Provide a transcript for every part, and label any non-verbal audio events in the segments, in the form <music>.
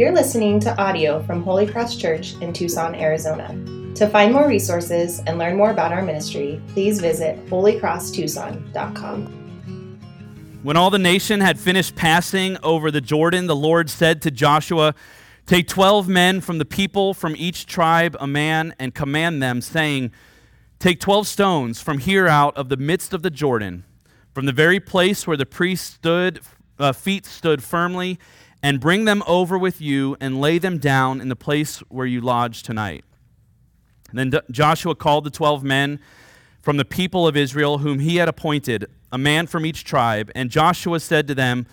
You're listening to audio from Holy Cross Church in Tucson, Arizona. To find more resources and learn more about our ministry, please visit holycrosstucson.com. When all the nation had finished passing over the Jordan, the Lord said to Joshua, Take 12 men from the people, from each tribe, a man, and command them, saying, Take 12 stones from here out of the midst of the Jordan, from the very place where the priest stood, uh, feet stood firmly, and bring them over with you and lay them down in the place where you lodge tonight. And then D- Joshua called the 12 men from the people of Israel, whom he had appointed, a man from each tribe. And Joshua said to them,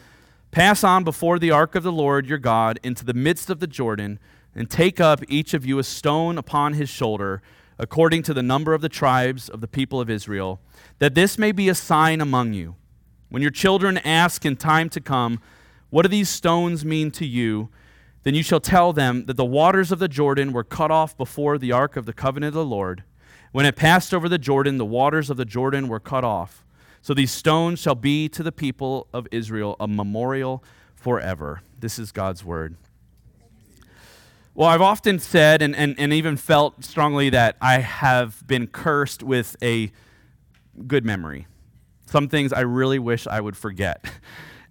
Pass on before the ark of the Lord your God into the midst of the Jordan, and take up each of you a stone upon his shoulder, according to the number of the tribes of the people of Israel, that this may be a sign among you. When your children ask in time to come, What do these stones mean to you? Then you shall tell them that the waters of the Jordan were cut off before the ark of the covenant of the Lord. When it passed over the Jordan, the waters of the Jordan were cut off. So these stones shall be to the people of Israel a memorial forever. This is God's word. Well, I've often said and, and, and even felt strongly that I have been cursed with a good memory. Some things I really wish I would forget. <laughs>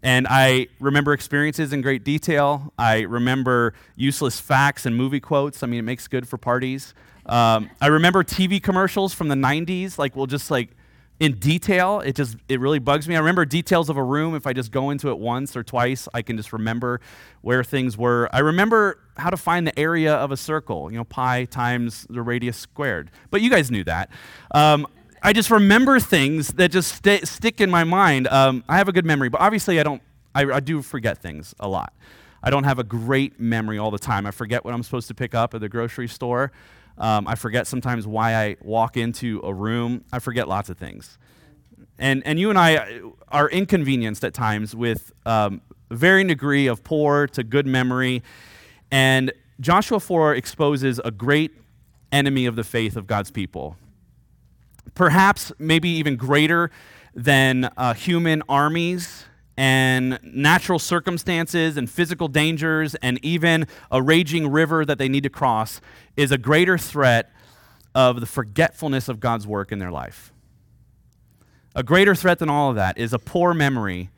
And I remember experiences in great detail. I remember useless facts and movie quotes. I mean, it makes good for parties. Um, I remember TV commercials from the 90s, like, we'll just like in detail. It just, it really bugs me. I remember details of a room. If I just go into it once or twice, I can just remember where things were. I remember how to find the area of a circle, you know, pi times the radius squared. But you guys knew that. Um, I just remember things that just st- stick in my mind. Um, I have a good memory, but obviously I don't. I, I, do forget things a lot. I don't have a great memory all the time. I forget what I'm supposed to pick up at the grocery store. Um, I forget sometimes why I walk into a room. I forget lots of things. And, and you and I are inconvenienced at times with um, varying degree of poor to good memory. And Joshua 4 exposes a great enemy of the faith of God's people perhaps maybe even greater than uh, human armies and natural circumstances and physical dangers and even a raging river that they need to cross is a greater threat of the forgetfulness of God's work in their life. A greater threat than all of that is a poor memory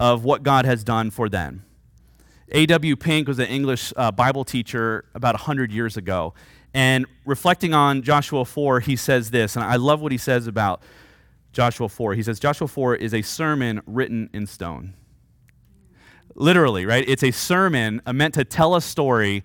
of what God has done for them. A.W. Pink was an English uh, Bible teacher about 100 years ago, and reflecting on Joshua 4, he says this, and I love what he says about Joshua 4. He says, Joshua 4 is a sermon written in stone. Literally, right? It's a sermon uh, meant to tell a story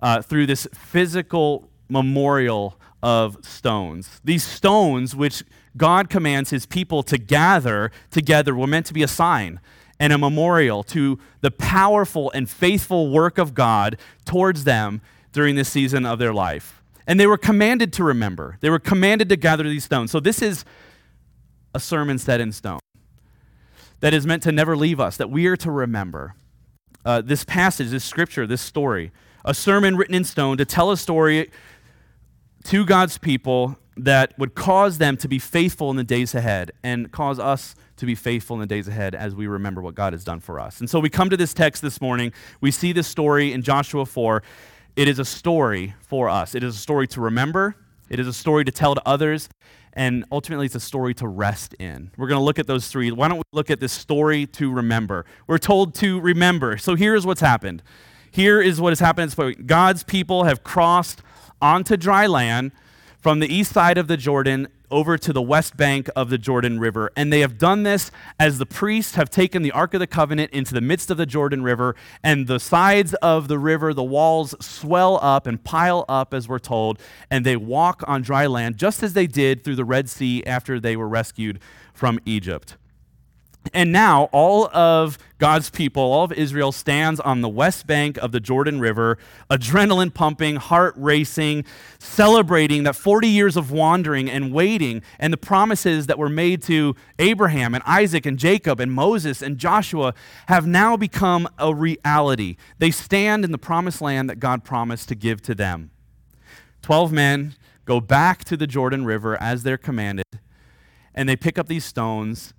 uh, through this physical memorial of stones. These stones, which God commands his people to gather together, were meant to be a sign and a memorial to the powerful and faithful work of God towards them during this season of their life. And they were commanded to remember, they were commanded to gather these stones. So, this is a sermon set in stone that is meant to never leave us, that we are to remember. Uh, this passage, this scripture, this story, a sermon written in stone to tell a story to God's people that would cause them to be faithful in the days ahead and cause us to be faithful in the days ahead as we remember what God has done for us. And so we come to this text this morning. We see this story in Joshua 4, it is a story for us. It is a story to remember, it is a story to tell to others, and ultimately it's a story to rest in. We're going to look at those three. Why don't we look at this story to remember? We're told to remember. So here's what's happened. Here is what has happened. God's people have crossed onto dry land from the east side of the Jordan over to the west bank of the Jordan River. And they have done this as the priests have taken the Ark of the Covenant into the midst of the Jordan River, and the sides of the river, the walls swell up and pile up, as we're told, and they walk on dry land, just as they did through the Red Sea after they were rescued from Egypt. And now all of God's people, all of Israel, stands on the west bank of the Jordan River, adrenaline pumping, heart racing, celebrating that 40 years of wandering and waiting and the promises that were made to Abraham and Isaac and Jacob and Moses and Joshua have now become a reality. They stand in the promised land that God promised to give to them. Twelve men go back to the Jordan River as they're commanded, and they pick up these stones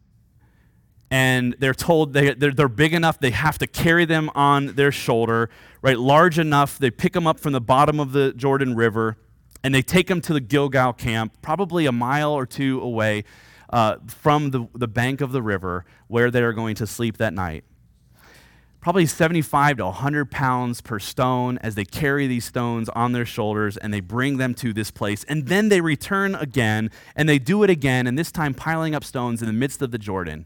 and they're told they, they're, they're big enough they have to carry them on their shoulder right large enough they pick them up from the bottom of the jordan river and they take them to the gilgal camp probably a mile or two away uh, from the, the bank of the river where they're going to sleep that night probably 75 to 100 pounds per stone as they carry these stones on their shoulders and they bring them to this place. And then they return again and they do it again, and this time piling up stones in the midst of the Jordan.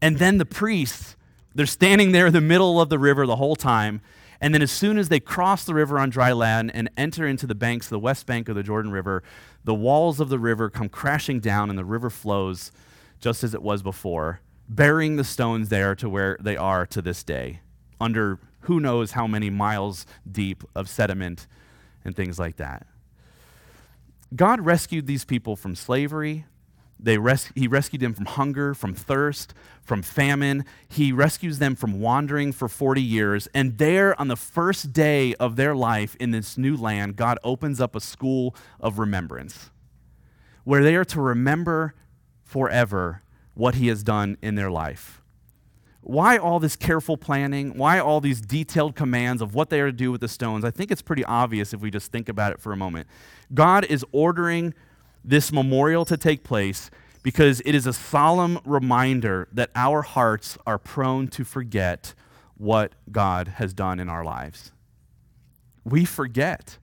And then the priests, they're standing there in the middle of the river the whole time. And then, as soon as they cross the river on dry land and enter into the banks, the west bank of the Jordan River, the walls of the river come crashing down and the river flows just as it was before, burying the stones there to where they are to this day, under who knows how many miles deep of sediment and things like that. God rescued these people from slavery, they res- he rescued them from hunger, from thirst, from famine. He rescues them from wandering for 40 years. And there, on the first day of their life in this new land, God opens up a school of remembrance where they are to remember forever what He has done in their life. Why all this careful planning? Why all these detailed commands of what they are to do with the stones? I think it's pretty obvious if we just think about it for a moment. God is ordering this memorial to take place because it is a solemn reminder that our hearts are prone to forget what God has done in our lives. We forget.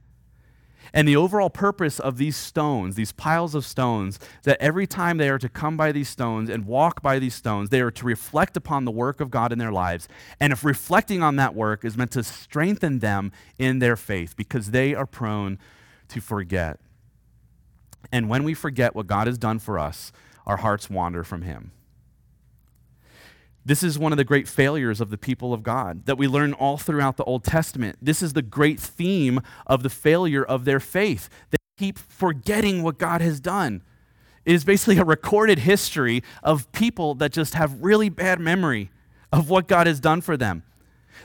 And the overall purpose of these stones, these piles of stones, that every time they are to come by these stones and walk by these stones, they are to reflect upon the work of God in their lives. And if reflecting on that work is meant to strengthen them in their faith, because they are prone to forget. And when we forget what God has done for us, our hearts wander from Him. This is one of the great failures of the people of God that we learn all throughout the Old Testament. This is the great theme of the failure of their faith. They keep forgetting what God has done. It is basically a recorded history of people that just have really bad memory of what God has done for them.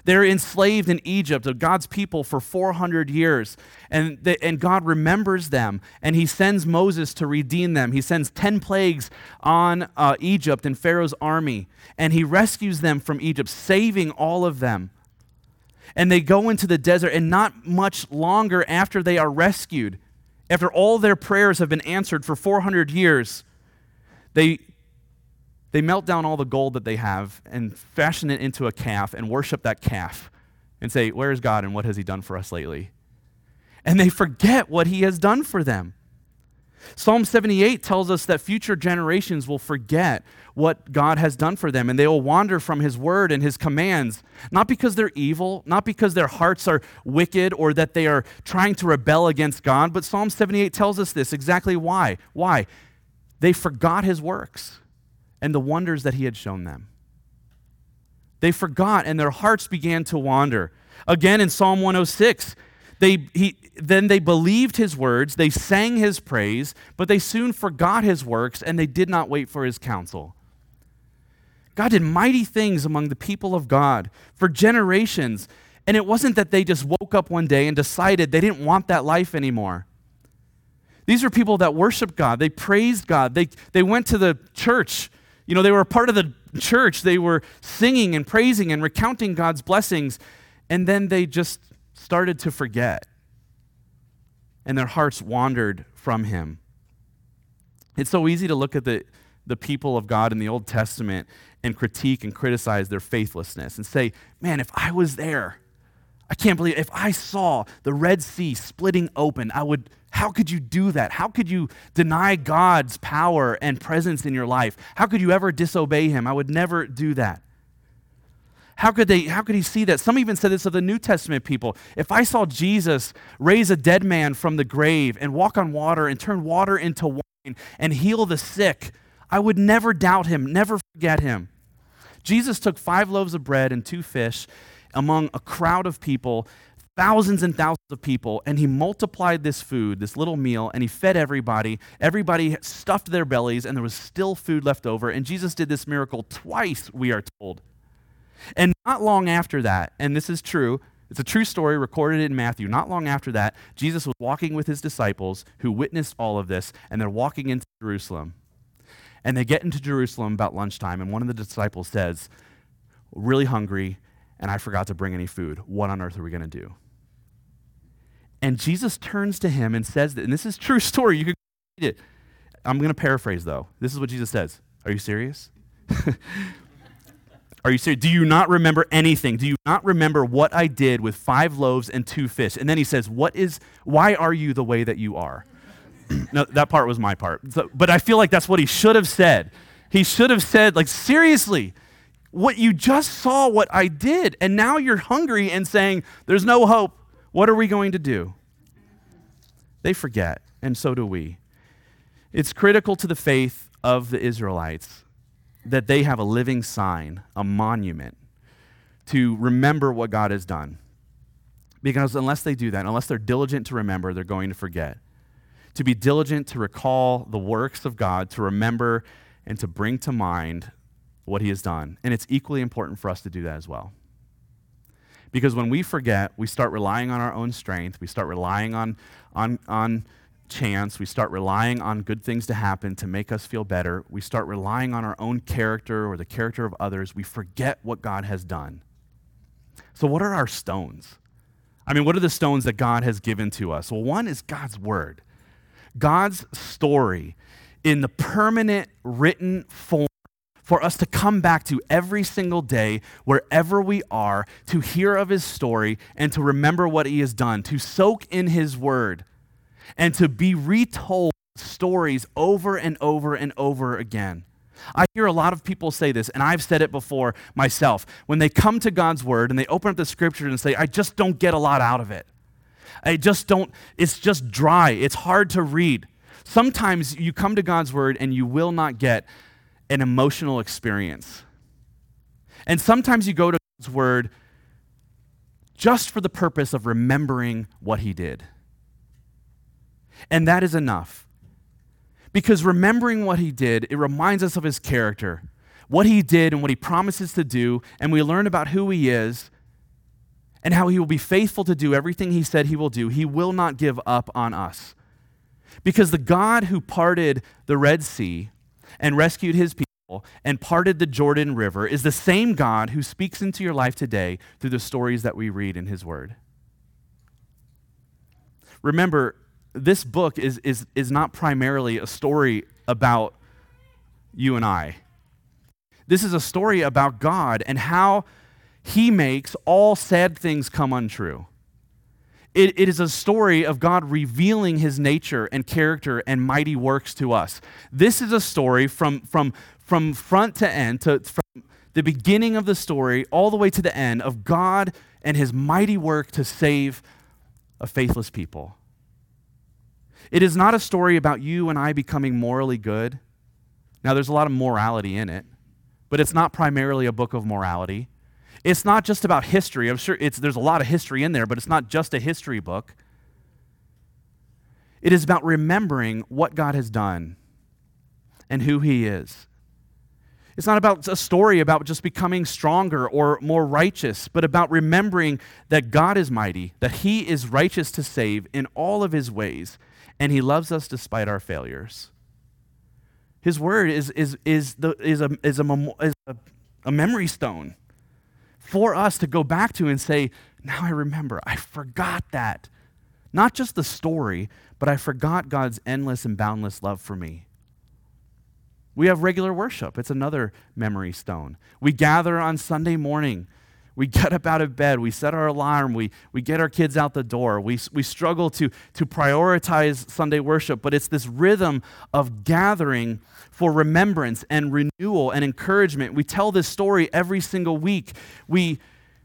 They're enslaved in Egypt of God's people for 400 years. And, they, and God remembers them, and He sends Moses to redeem them. He sends 10 plagues on uh, Egypt and Pharaoh's army, and He rescues them from Egypt, saving all of them. And they go into the desert, and not much longer after they are rescued, after all their prayers have been answered for 400 years, they they melt down all the gold that they have and fashion it into a calf and worship that calf and say, Where is God and what has He done for us lately? And they forget what He has done for them. Psalm 78 tells us that future generations will forget what God has done for them and they will wander from His word and His commands, not because they're evil, not because their hearts are wicked or that they are trying to rebel against God, but Psalm 78 tells us this exactly why. Why? They forgot His works and the wonders that he had shown them. They forgot and their hearts began to wander. Again in Psalm 106, they, he, then they believed his words, they sang his praise, but they soon forgot his works and they did not wait for his counsel. God did mighty things among the people of God for generations. And it wasn't that they just woke up one day and decided they didn't want that life anymore. These are people that worship God. They praised God. They, they went to the church you know, they were a part of the church. They were singing and praising and recounting God's blessings. And then they just started to forget. And their hearts wandered from Him. It's so easy to look at the, the people of God in the Old Testament and critique and criticize their faithlessness and say, man, if I was there, I can't believe if I saw the Red Sea splitting open, I would how could you do that? How could you deny God's power and presence in your life? How could you ever disobey him? I would never do that. How could they how could he see that? Some even said this of the New Testament people. If I saw Jesus raise a dead man from the grave and walk on water and turn water into wine and heal the sick, I would never doubt him, never forget him. Jesus took 5 loaves of bread and 2 fish among a crowd of people thousands and thousands of people, and he multiplied this food, this little meal, and he fed everybody. Everybody stuffed their bellies, and there was still food left over. And Jesus did this miracle twice, we are told. And not long after that, and this is true, it's a true story recorded in Matthew. Not long after that, Jesus was walking with his disciples who witnessed all of this, and they're walking into Jerusalem. And they get into Jerusalem about lunchtime, and one of the disciples says, Really hungry, and I forgot to bring any food. What on earth are we going to do? And Jesus turns to him and says that, and this is true <laughs> story. You can read it. I'm going to paraphrase though. This is what Jesus says. Are you serious? <laughs> Are you serious? Do you not remember anything? Do you not remember what I did with five loaves and two fish? And then he says, "What is? Why are you the way that you are?" <clears throat> no, that part was my part. So, but I feel like that's what he should have said. He should have said, like, seriously, what you just saw what I did, and now you're hungry and saying, There's no hope. What are we going to do? They forget, and so do we. It's critical to the faith of the Israelites that they have a living sign, a monument, to remember what God has done. Because unless they do that, unless they're diligent to remember, they're going to forget. To be diligent to recall the works of God, to remember and to bring to mind what He has done. And it's equally important for us to do that as well. Because when we forget, we start relying on our own strength, we start relying on, on, on chance, we start relying on good things to happen to make us feel better, we start relying on our own character or the character of others, we forget what God has done. So, what are our stones? I mean, what are the stones that God has given to us? Well, one is God's Word, God's story in the permanent written form for us to come back to every single day, wherever we are, to hear of his story and to remember what he has done, to soak in his word, and to be retold stories over and over and over again. I hear a lot of people say this, and I've said it before myself. When they come to God's word and they open up the scripture and say, I just don't get a lot out of it. I just don't, it's just dry. It's hard to read. Sometimes you come to God's word and you will not get an emotional experience. And sometimes you go to God's word just for the purpose of remembering what he did. And that is enough. Because remembering what he did, it reminds us of his character, what he did and what he promises to do, and we learn about who he is and how he will be faithful to do everything he said he will do. He will not give up on us. Because the God who parted the Red Sea and rescued his people and parted the Jordan River is the same God who speaks into your life today through the stories that we read in his word. Remember, this book is, is, is not primarily a story about you and I. This is a story about God and how he makes all sad things come untrue. It, it is a story of God revealing his nature and character and mighty works to us. This is a story from, from, from front to end, to, from the beginning of the story all the way to the end of God and his mighty work to save a faithless people. It is not a story about you and I becoming morally good. Now, there's a lot of morality in it, but it's not primarily a book of morality. It's not just about history. I'm sure there's a lot of history in there, but it's not just a history book. It is about remembering what God has done and who He is. It's not about a story about just becoming stronger or more righteous, but about remembering that God is mighty, that He is righteous to save in all of His ways, and He loves us despite our failures. His word is, is, is, the, is, a, is, a, is a, a memory stone for us to go back to and say, now I remember, I forgot that. Not just the story, but I forgot God's endless and boundless love for me. We have regular worship. It's another memory stone. We gather on Sunday morning. We get up out of bed. We set our alarm. We, we get our kids out the door. We, we struggle to, to prioritize Sunday worship, but it's this rhythm of gathering for remembrance and renewal and encouragement. We tell this story every single week. We,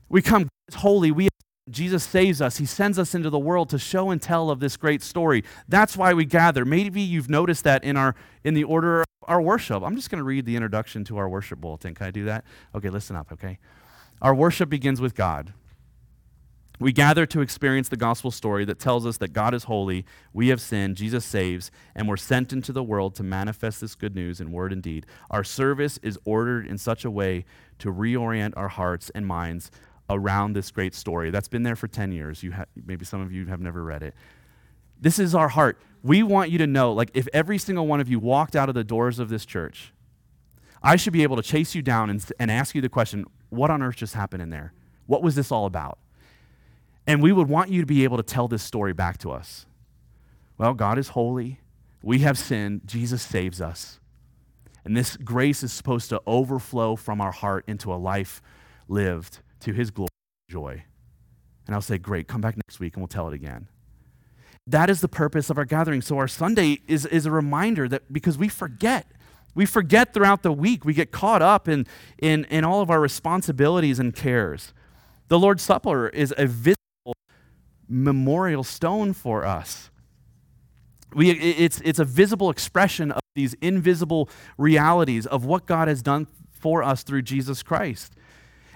we come holy. We Jesus saves us. He sends us into the world to show and tell of this great story. That's why we gather. Maybe you've noticed that in our in the order of our worship. I'm just going to read the introduction to our worship bulletin. Can I do that? Okay, listen up, okay? Our worship begins with God. We gather to experience the gospel story that tells us that God is holy, we have sinned, Jesus saves, and we're sent into the world to manifest this good news in word and deed. Our service is ordered in such a way to reorient our hearts and minds around this great story. That's been there for 10 years. You ha- maybe some of you have never read it. This is our heart. We want you to know, like, if every single one of you walked out of the doors of this church, I should be able to chase you down and, and ask you the question what on earth just happened in there? What was this all about? And we would want you to be able to tell this story back to us. Well, God is holy. We have sinned. Jesus saves us. And this grace is supposed to overflow from our heart into a life lived to his glory and joy. And I'll say, Great, come back next week and we'll tell it again. That is the purpose of our gathering. So our Sunday is, is a reminder that because we forget. We forget throughout the week. We get caught up in, in, in all of our responsibilities and cares. The Lord's Supper is a visible memorial stone for us. We, it's, it's a visible expression of these invisible realities of what God has done for us through Jesus Christ.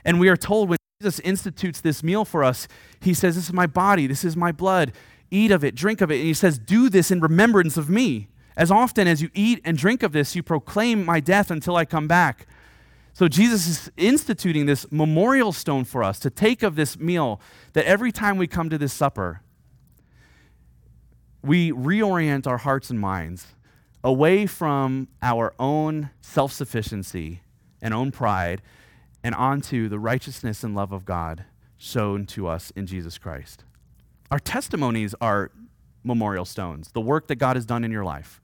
And we are told when Jesus institutes this meal for us, he says, This is my body, this is my blood. Eat of it, drink of it. And he says, Do this in remembrance of me. As often as you eat and drink of this, you proclaim my death until I come back. So Jesus is instituting this memorial stone for us to take of this meal that every time we come to this supper, we reorient our hearts and minds away from our own self sufficiency and own pride and onto the righteousness and love of God shown to us in Jesus Christ. Our testimonies are memorial stones, the work that God has done in your life.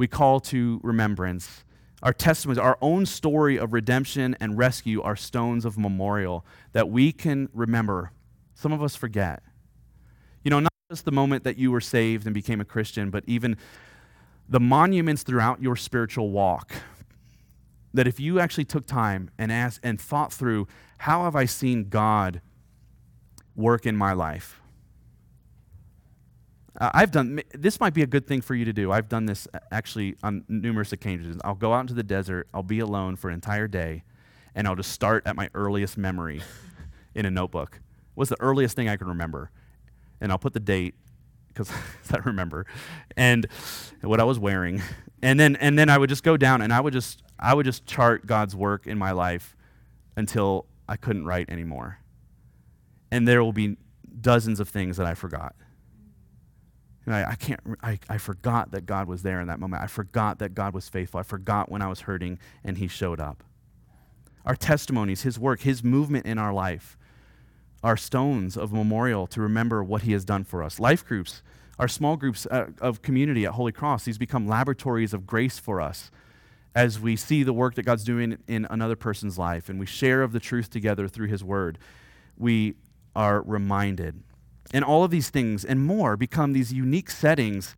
We call to remembrance. Our testimonies, our own story of redemption and rescue are stones of memorial that we can remember. Some of us forget. You know, not just the moment that you were saved and became a Christian, but even the monuments throughout your spiritual walk that if you actually took time and asked and thought through how have I seen God work in my life? Uh, I've done this might be a good thing for you to do. I've done this actually on numerous occasions. I'll go out into the desert, I'll be alone for an entire day, and I'll just start at my earliest memory <laughs> in a notebook. What's the earliest thing I can remember? And I'll put the date because <laughs> I remember, and what I was wearing, and then and then I would just go down and I would just I would just chart God's work in my life until I couldn't write anymore. And there will be dozens of things that I forgot. And I, I can't, I, I forgot that God was there in that moment. I forgot that God was faithful. I forgot when I was hurting and He showed up. Our testimonies, His work, His movement in our life are stones of memorial to remember what He has done for us. Life groups, our small groups uh, of community at Holy Cross, these become laboratories of grace for us as we see the work that God's doing in another person's life and we share of the truth together through His Word, we are reminded. And all of these things and more become these unique settings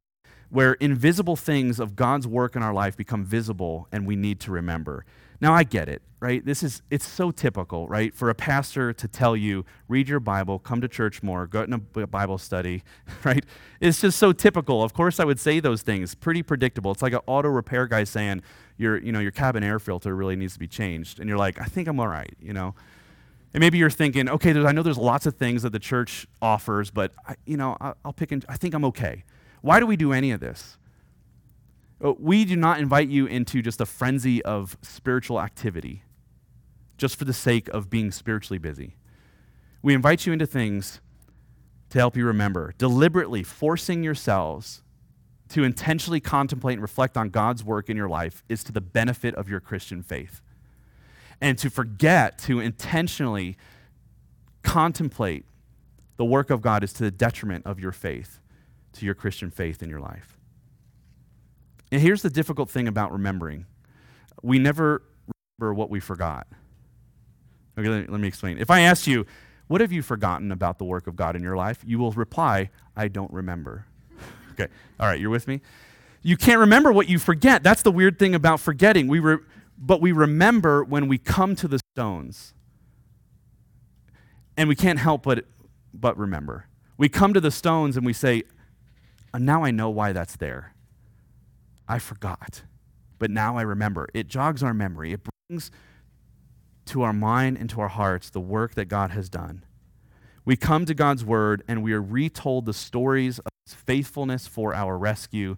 where invisible things of God's work in our life become visible and we need to remember. Now I get it, right? This is it's so typical, right? For a pastor to tell you, read your Bible, come to church more, go in a Bible study, <laughs> right? It's just so typical. Of course I would say those things. Pretty predictable. It's like an auto repair guy saying, your, you know, your cabin air filter really needs to be changed. And you're like, I think I'm all right, you know? And maybe you're thinking, okay, I know there's lots of things that the church offers, but, I, you know, I, I'll pick and I think I'm okay. Why do we do any of this? Uh, we do not invite you into just a frenzy of spiritual activity just for the sake of being spiritually busy. We invite you into things to help you remember, deliberately forcing yourselves to intentionally contemplate and reflect on God's work in your life is to the benefit of your Christian faith. And to forget to intentionally contemplate the work of God is to the detriment of your faith, to your Christian faith in your life. And here's the difficult thing about remembering we never remember what we forgot. Okay, let, let me explain. If I asked you, what have you forgotten about the work of God in your life? You will reply, I don't remember. <laughs> okay, all right, you're with me? You can't remember what you forget. That's the weird thing about forgetting. We re- but we remember when we come to the stones. And we can't help but, but remember. We come to the stones and we say, uh, now I know why that's there. I forgot, but now I remember. It jogs our memory, it brings to our mind and to our hearts the work that God has done. We come to God's word and we are retold the stories of his faithfulness for our rescue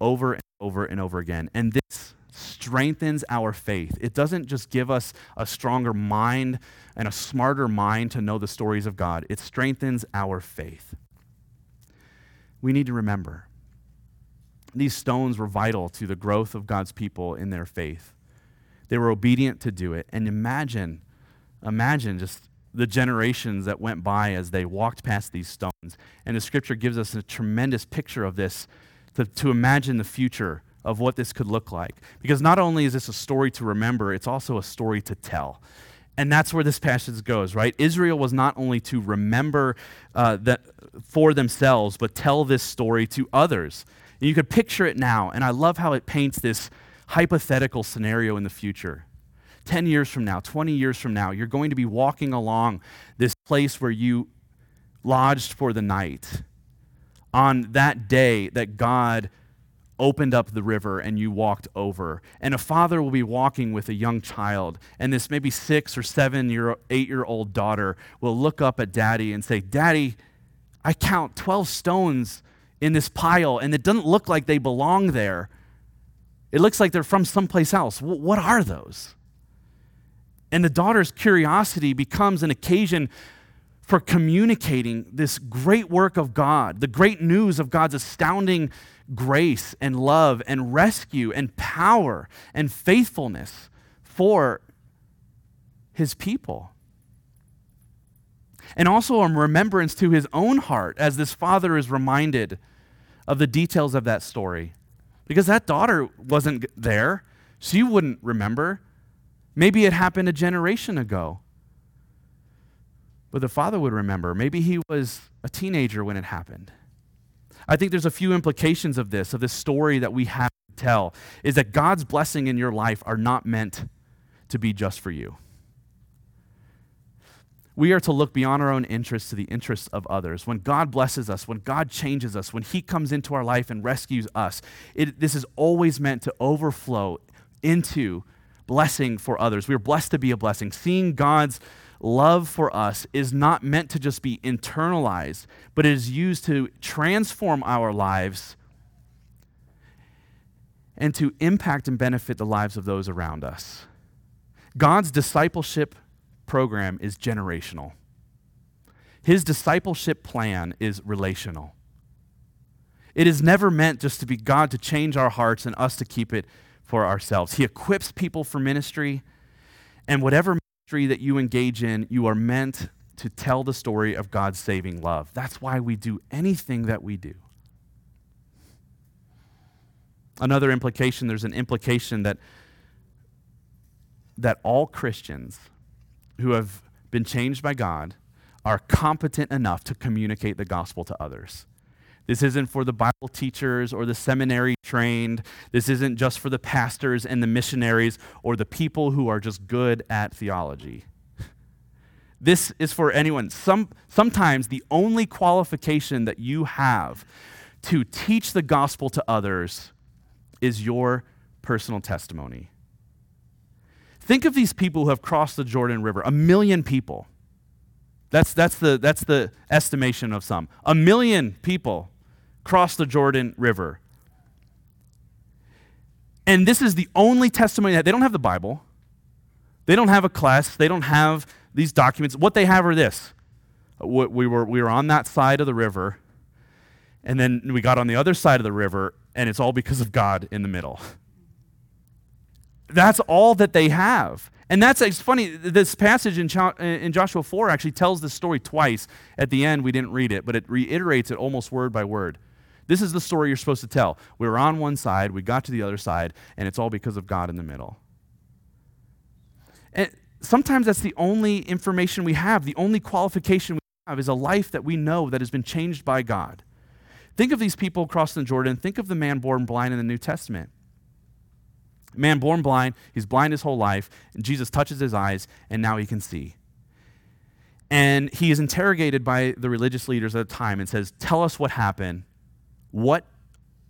over and over and over again. And this strengthens our faith. It doesn't just give us a stronger mind and a smarter mind to know the stories of God, it strengthens our faith. we need to remember. These stones were vital to the growth of God's people in their faith. They were obedient to do it. And imagine, imagine just the generations that went by as they walked past these stones. And the scripture gives us a tremendous picture of this to, to imagine the future of what this could look like. Because not only is this a story to remember, it's also a story to tell. And that's where this passage goes, right? Israel was not only to remember uh, that for themselves, but tell this story to others. And you could picture it now, and I love how it paints this hypothetical scenario in the future. 10 years from now, 20 years from now, you're going to be walking along this place where you lodged for the night on that day that God opened up the river and you walked over. And a father will be walking with a young child, and this maybe six or seven year, eight year old daughter will look up at daddy and say, Daddy, I count 12 stones in this pile, and it doesn't look like they belong there. It looks like they're from someplace else. What are those? And the daughter's curiosity becomes an occasion for communicating this great work of God, the great news of God's astounding grace and love and rescue and power and faithfulness for his people. And also a remembrance to his own heart as this father is reminded of the details of that story. Because that daughter wasn't there, she wouldn't remember. Maybe it happened a generation ago. But the father would remember. Maybe he was a teenager when it happened. I think there's a few implications of this, of this story that we have to tell, is that God's blessing in your life are not meant to be just for you. We are to look beyond our own interests to the interests of others. When God blesses us, when God changes us, when He comes into our life and rescues us, it, this is always meant to overflow into blessing for others. We are blessed to be a blessing. Seeing God's love for us is not meant to just be internalized, but it is used to transform our lives and to impact and benefit the lives of those around us. God's discipleship program is generational. His discipleship plan is relational. It is never meant just to be God to change our hearts and us to keep it for ourselves. He equips people for ministry, and whatever that you engage in, you are meant to tell the story of God's saving love. That's why we do anything that we do. Another implication there's an implication that, that all Christians who have been changed by God are competent enough to communicate the gospel to others. This isn't for the Bible teachers or the seminary trained. This isn't just for the pastors and the missionaries or the people who are just good at theology. This is for anyone. Some, sometimes the only qualification that you have to teach the gospel to others is your personal testimony. Think of these people who have crossed the Jordan River, a million people. That's, that's, the, that's the estimation of some. A million people crossed the Jordan River. And this is the only testimony that they don't have the Bible, they don't have a class, they don't have these documents. What they have are this. We were, we were on that side of the river, and then we got on the other side of the river, and it's all because of God in the middle. That's all that they have. And that's it's funny. This passage in, in Joshua 4 actually tells this story twice. At the end, we didn't read it, but it reiterates it almost word by word. This is the story you're supposed to tell. We were on one side, we got to the other side, and it's all because of God in the middle. And sometimes that's the only information we have, the only qualification we have is a life that we know that has been changed by God. Think of these people crossing the Jordan. Think of the man born blind in the New Testament man born blind, he's blind his whole life, and Jesus touches his eyes, and now he can see. And he is interrogated by the religious leaders at the time and says, Tell us what happened. What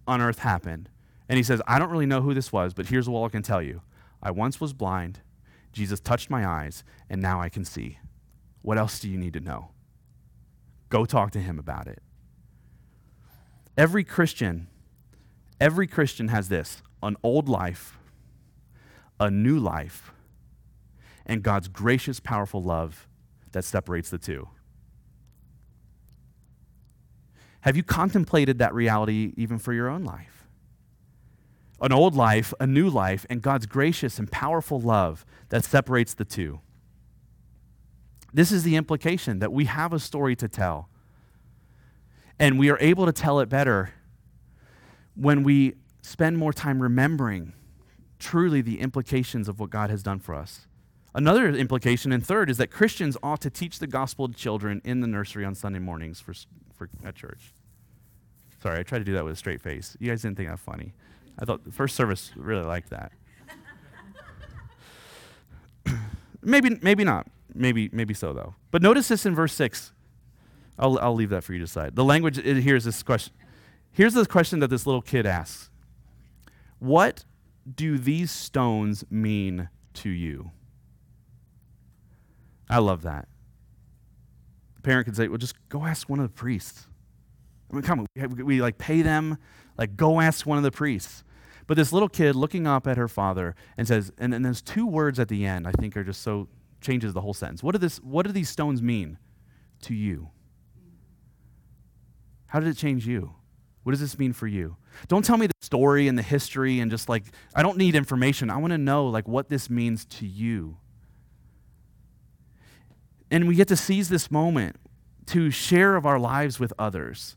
on earth happened? And he says, I don't really know who this was, but here's all I can tell you. I once was blind, Jesus touched my eyes, and now I can see. What else do you need to know? Go talk to him about it. Every Christian, every Christian has this an old life a new life, and God's gracious, powerful love that separates the two. Have you contemplated that reality even for your own life? An old life, a new life, and God's gracious and powerful love that separates the two. This is the implication that we have a story to tell. And we are able to tell it better when we spend more time remembering truly the implications of what God has done for us. Another implication, and third, is that Christians ought to teach the gospel to children in the nursery on Sunday mornings for, for, at church. Sorry, I tried to do that with a straight face. You guys didn't think that funny. I thought the first service really liked that. <coughs> maybe, maybe not. Maybe, maybe so though. But notice this in verse six. I'll, I'll leave that for you to decide. The language here is this question. Here's the question that this little kid asks. What do these stones mean to you? I love that. The parent could say, well, just go ask one of the priests. I mean, come on, we, we like pay them, like go ask one of the priests. But this little kid looking up at her father and says, and then there's two words at the end I think are just so changes the whole sentence. What do this what do these stones mean to you? How did it change you? What does this mean for you? Don't tell me the story and the history and just like I don't need information. I want to know like what this means to you. And we get to seize this moment to share of our lives with others.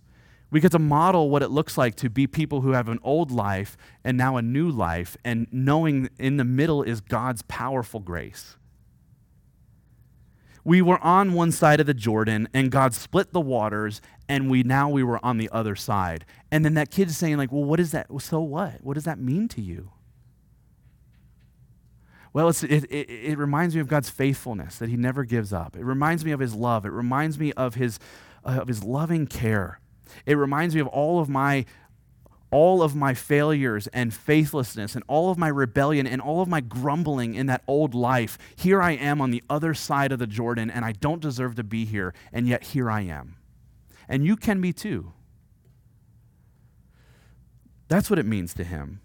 We get to model what it looks like to be people who have an old life and now a new life, and knowing in the middle is God's powerful grace. We were on one side of the Jordan, and God split the waters, and we now we were on the other side. And then that kid's saying, like, well, what is that? So what? What does that mean to you? Well, it, it, it reminds me of God's faithfulness, that He never gives up. It reminds me of His love. It reminds me of His, uh, of his loving care. It reminds me of all of my all of my failures and faithlessness and all of my rebellion and all of my grumbling in that old life. Here I am on the other side of the Jordan, and I don't deserve to be here, and yet here I am. And you can be too. That's what it means to him.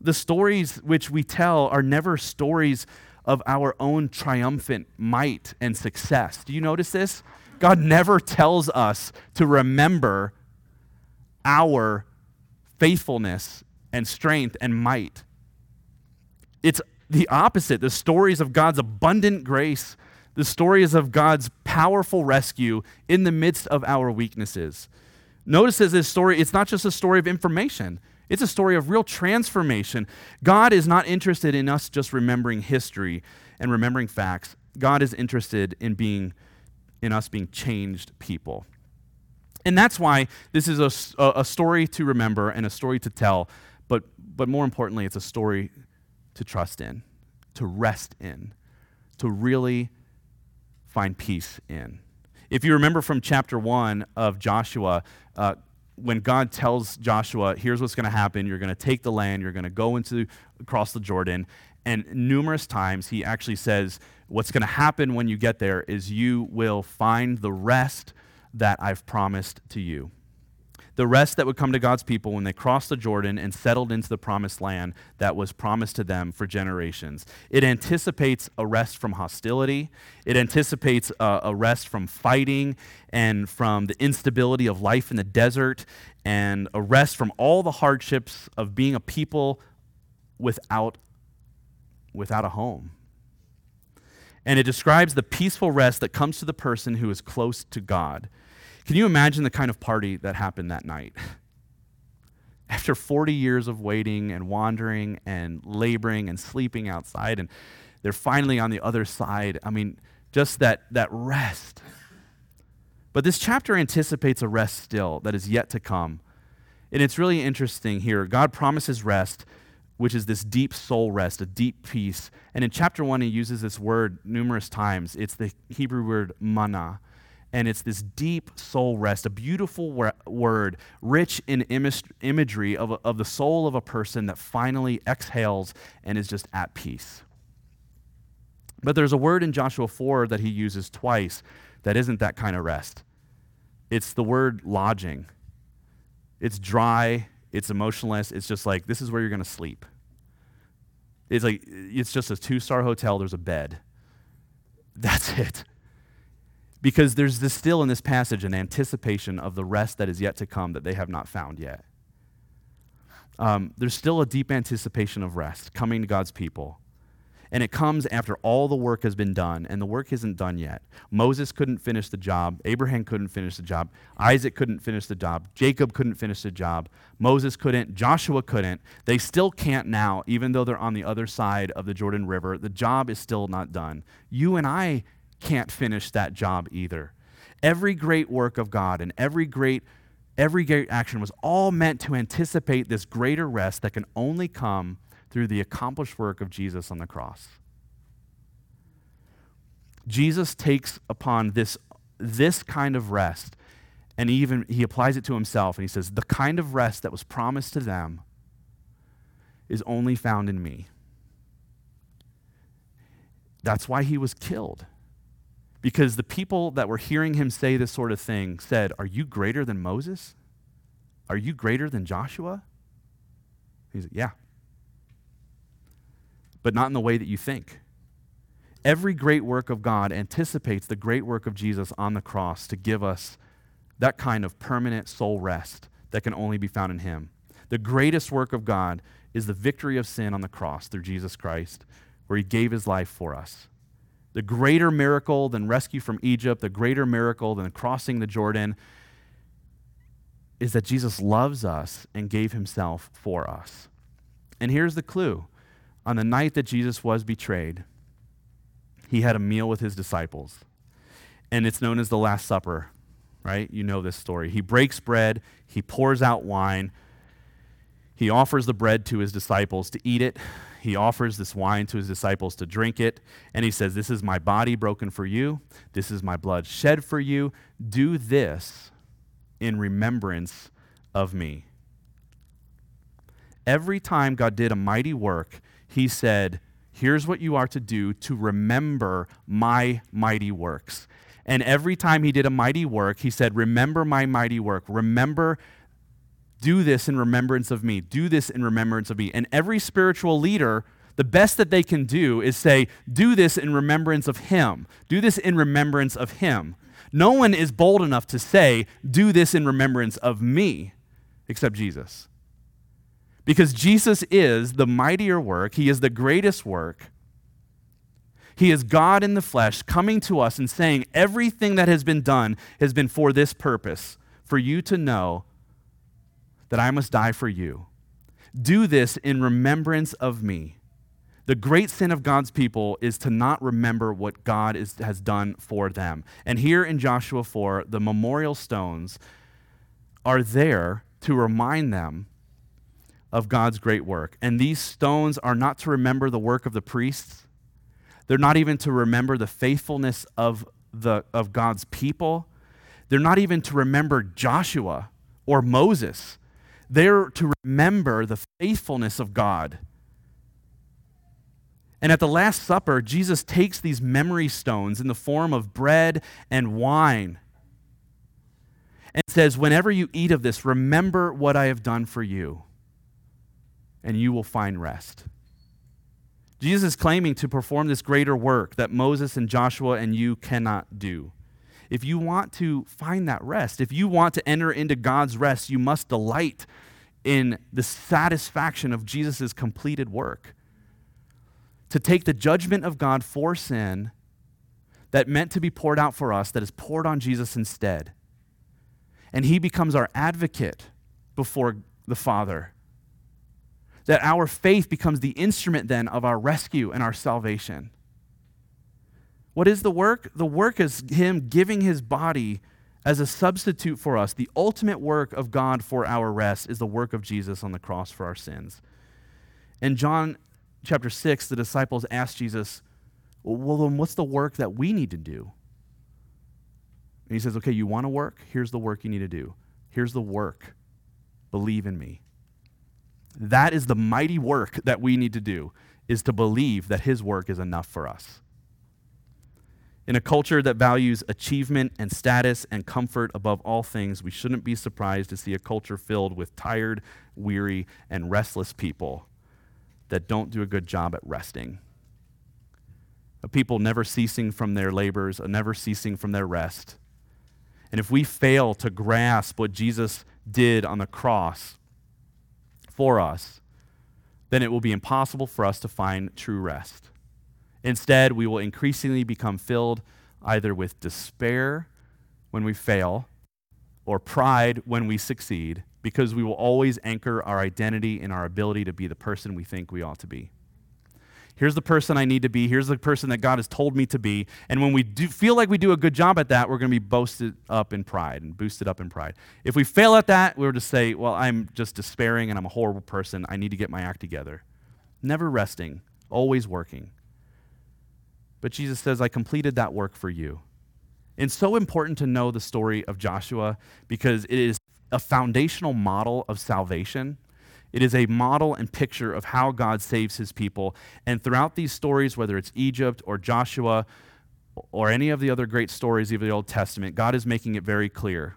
The stories which we tell are never stories of our own triumphant might and success. Do you notice this? God never tells us to remember our faithfulness and strength and might. It's the opposite. The stories of God's abundant grace, the stories of God's powerful rescue in the midst of our weaknesses. Notice as this story, it's not just a story of information. It's a story of real transformation. God is not interested in us just remembering history and remembering facts. God is interested in being in us being changed people. And that's why this is a, a story to remember and a story to tell, but, but more importantly, it's a story to trust in, to rest in, to really find peace in. If you remember from chapter one of Joshua, uh, when God tells Joshua, here's what's going to happen, you're going to take the land, you're going to go into across the Jordan, and numerous times he actually says, what's going to happen when you get there is you will find the rest that I've promised to you. The rest that would come to God's people when they crossed the Jordan and settled into the promised land that was promised to them for generations. It anticipates a rest from hostility. It anticipates a, rest from fighting and from the instability of life in the desert and a rest from all the hardships of being a people without, without a home. And it describes the peaceful rest that comes to the person who is close to God. Can you imagine the kind of party that happened that night? <laughs> After 40 years of waiting and wandering and laboring and sleeping outside, and they're finally on the other side. I mean, just that, that rest. But this chapter anticipates a rest still that is yet to come. And it's really interesting here. God promises rest, which is this deep soul rest, a deep peace. And in chapter one, he uses this word numerous times. It's the Hebrew word mana. And it's this deep soul rest, a beautiful word, rich in imagery of, of the soul of a person that finally exhales and is just at peace. But there's a word in Joshua 4 that he uses twice that isn't that kind of rest. It's the word lodging. It's dry, it's emotionless. It's just like, this is where you're going to sleep. It's like, it's just a two star hotel, there's a bed. That's it. Because there's this still in this passage an anticipation of the rest that is yet to come that they have not found yet. Um, there's still a deep anticipation of rest coming to God's people. And it comes after all the work has been done, and the work isn't done yet. Moses couldn't finish the job. Abraham couldn't finish the job. Isaac couldn't finish the job. Jacob couldn't finish the job. Moses couldn't. Joshua couldn't. They still can't now, even though they're on the other side of the Jordan River. The job is still not done. You and I can't finish that job either. Every great work of God and every great every great action was all meant to anticipate this greater rest that can only come through the accomplished work of Jesus on the cross. Jesus takes upon this, this kind of rest and even he applies it to himself and he says, The kind of rest that was promised to them is only found in me. That's why he was killed. Because the people that were hearing him say this sort of thing said, Are you greater than Moses? Are you greater than Joshua? He said, Yeah. But not in the way that you think. Every great work of God anticipates the great work of Jesus on the cross to give us that kind of permanent soul rest that can only be found in Him. The greatest work of God is the victory of sin on the cross through Jesus Christ, where He gave His life for us the greater miracle than rescue from Egypt, the greater miracle than crossing the Jordan, is that Jesus loves us and gave himself for us. And here's the clue on the night that Jesus was betrayed, he had a meal with his disciples. And it's known as the Last Supper, right? You know this story. He breaks bread, he pours out wine, he offers the bread to his disciples to eat it he offers this wine to his disciples to drink it, and he says, This is my body broken for you, this is my blood shed for you. Do this in remembrance of me. Every time God did a mighty work, he said, Here's what you are to do to remember my mighty works. And every time he did a mighty work, he said, Remember my mighty work. Remember do this in remembrance of me. Do this in remembrance of me. And every spiritual leader, the best that they can do is say, Do this in remembrance of him. Do this in remembrance of him. No one is bold enough to say, Do this in remembrance of me, except Jesus. Because Jesus is the mightier work, He is the greatest work. He is God in the flesh coming to us and saying, Everything that has been done has been for this purpose, for you to know that I must die for you. Do this in remembrance of me. The great sin of God's people is to not remember what God is, has done for them. And here in Joshua 4, the memorial stones are there to remind them of God's great work. And these stones are not to remember the work of the priests, they're not even to remember the faithfulness of, the, of God's people, they're not even to remember Joshua or Moses. They're to remember the faithfulness of God. And at the Last Supper, Jesus takes these memory stones in the form of bread and wine and says, Whenever you eat of this, remember what I have done for you, and you will find rest. Jesus is claiming to perform this greater work that Moses and Joshua and you cannot do if you want to find that rest, if you want to enter into God's rest, you must delight in the satisfaction of Jesus' completed work. To take the judgment of God for sin that meant to be poured out for us, that is poured on Jesus instead. And he becomes our advocate before the Father. That our faith becomes the instrument then of our rescue and our salvation. What is the work? The work is Him giving His body as a substitute for us. The ultimate work of God for our rest is the work of Jesus on the cross for our sins. In John chapter 6, the disciples asked Jesus, Well, then what's the work that we need to do? And he says, Okay, you want to work? Here's the work you need to do. Here's the work. Believe in me. That is the mighty work that we need to do, is to believe that his work is enough for us. In a culture that values achievement and status and comfort above all things, we shouldn't be surprised to see a culture filled with tired, weary, and restless people that don't do a good job at resting. a people never ceasing from their labors, never ceasing from their rest. And if we fail to grasp what Jesus did on the cross for us, then it will be impossible for us to find true rest. Instead, we will increasingly become filled either with despair when we fail or pride when we succeed because we will always anchor our identity in our ability to be the person we think we ought to be. Here's the person I need to be. Here's the person that God has told me to be. And when we do feel like we do a good job at that, we're going to be boasted up in pride and boosted up in pride. If we fail at that, we're to say, well, I'm just despairing and I'm a horrible person. I need to get my act together. Never resting, always working. But Jesus says, I completed that work for you. It's so important to know the story of Joshua because it is a foundational model of salvation it is a model and picture of how God saves his people. And throughout these stories, whether it's Egypt or Joshua or any of the other great stories of the Old Testament, God is making it very clear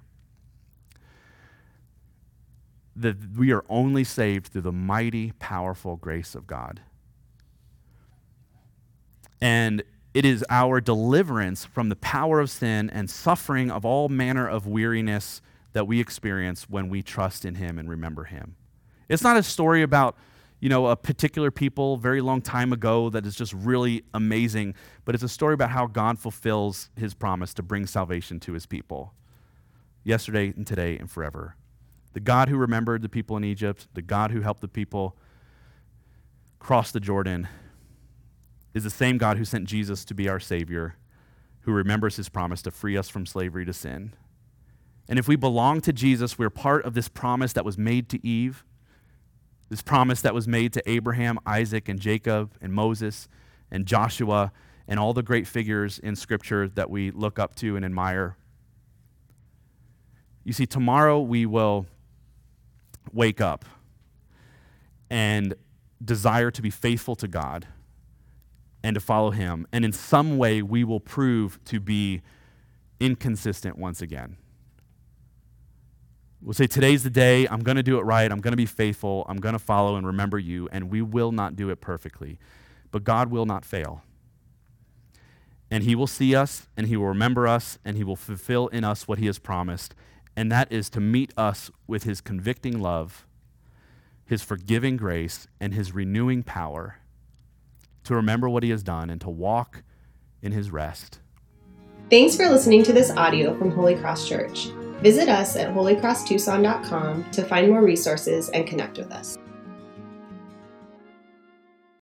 that we are only saved through the mighty, powerful grace of God. And it is our deliverance from the power of sin and suffering of all manner of weariness that we experience when we trust in Him and remember Him. It's not a story about, you know, a particular people very long time ago that is just really amazing, but it's a story about how God fulfills his promise to bring salvation to his people. Yesterday and today and forever. The God who remembered the people in Egypt, the God who helped the people cross the Jordan, is the same God who sent Jesus to be our Savior, who remembers his promise to free us from slavery to sin. And if we belong to Jesus, we're part of this promise that was made to Eve this promise that was made to Abraham, Isaac, and Jacob, and Moses, and Joshua, and all the great figures in Scripture that we look up to and admire. You see, tomorrow we will wake up and desire to be faithful to God and to follow Him. And in some way, we will prove to be inconsistent once again. We'll say, Today's the day. I'm going to do it right. I'm going to be faithful. I'm going to follow and remember you. And we will not do it perfectly. But God will not fail. And He will see us, and He will remember us, and He will fulfill in us what He has promised. And that is to meet us with His convicting love, His forgiving grace, and His renewing power to remember what He has done and to walk in His rest. Thanks for listening to this audio from Holy Cross Church. Visit us at holycrosstucson.com to find more resources and connect with us.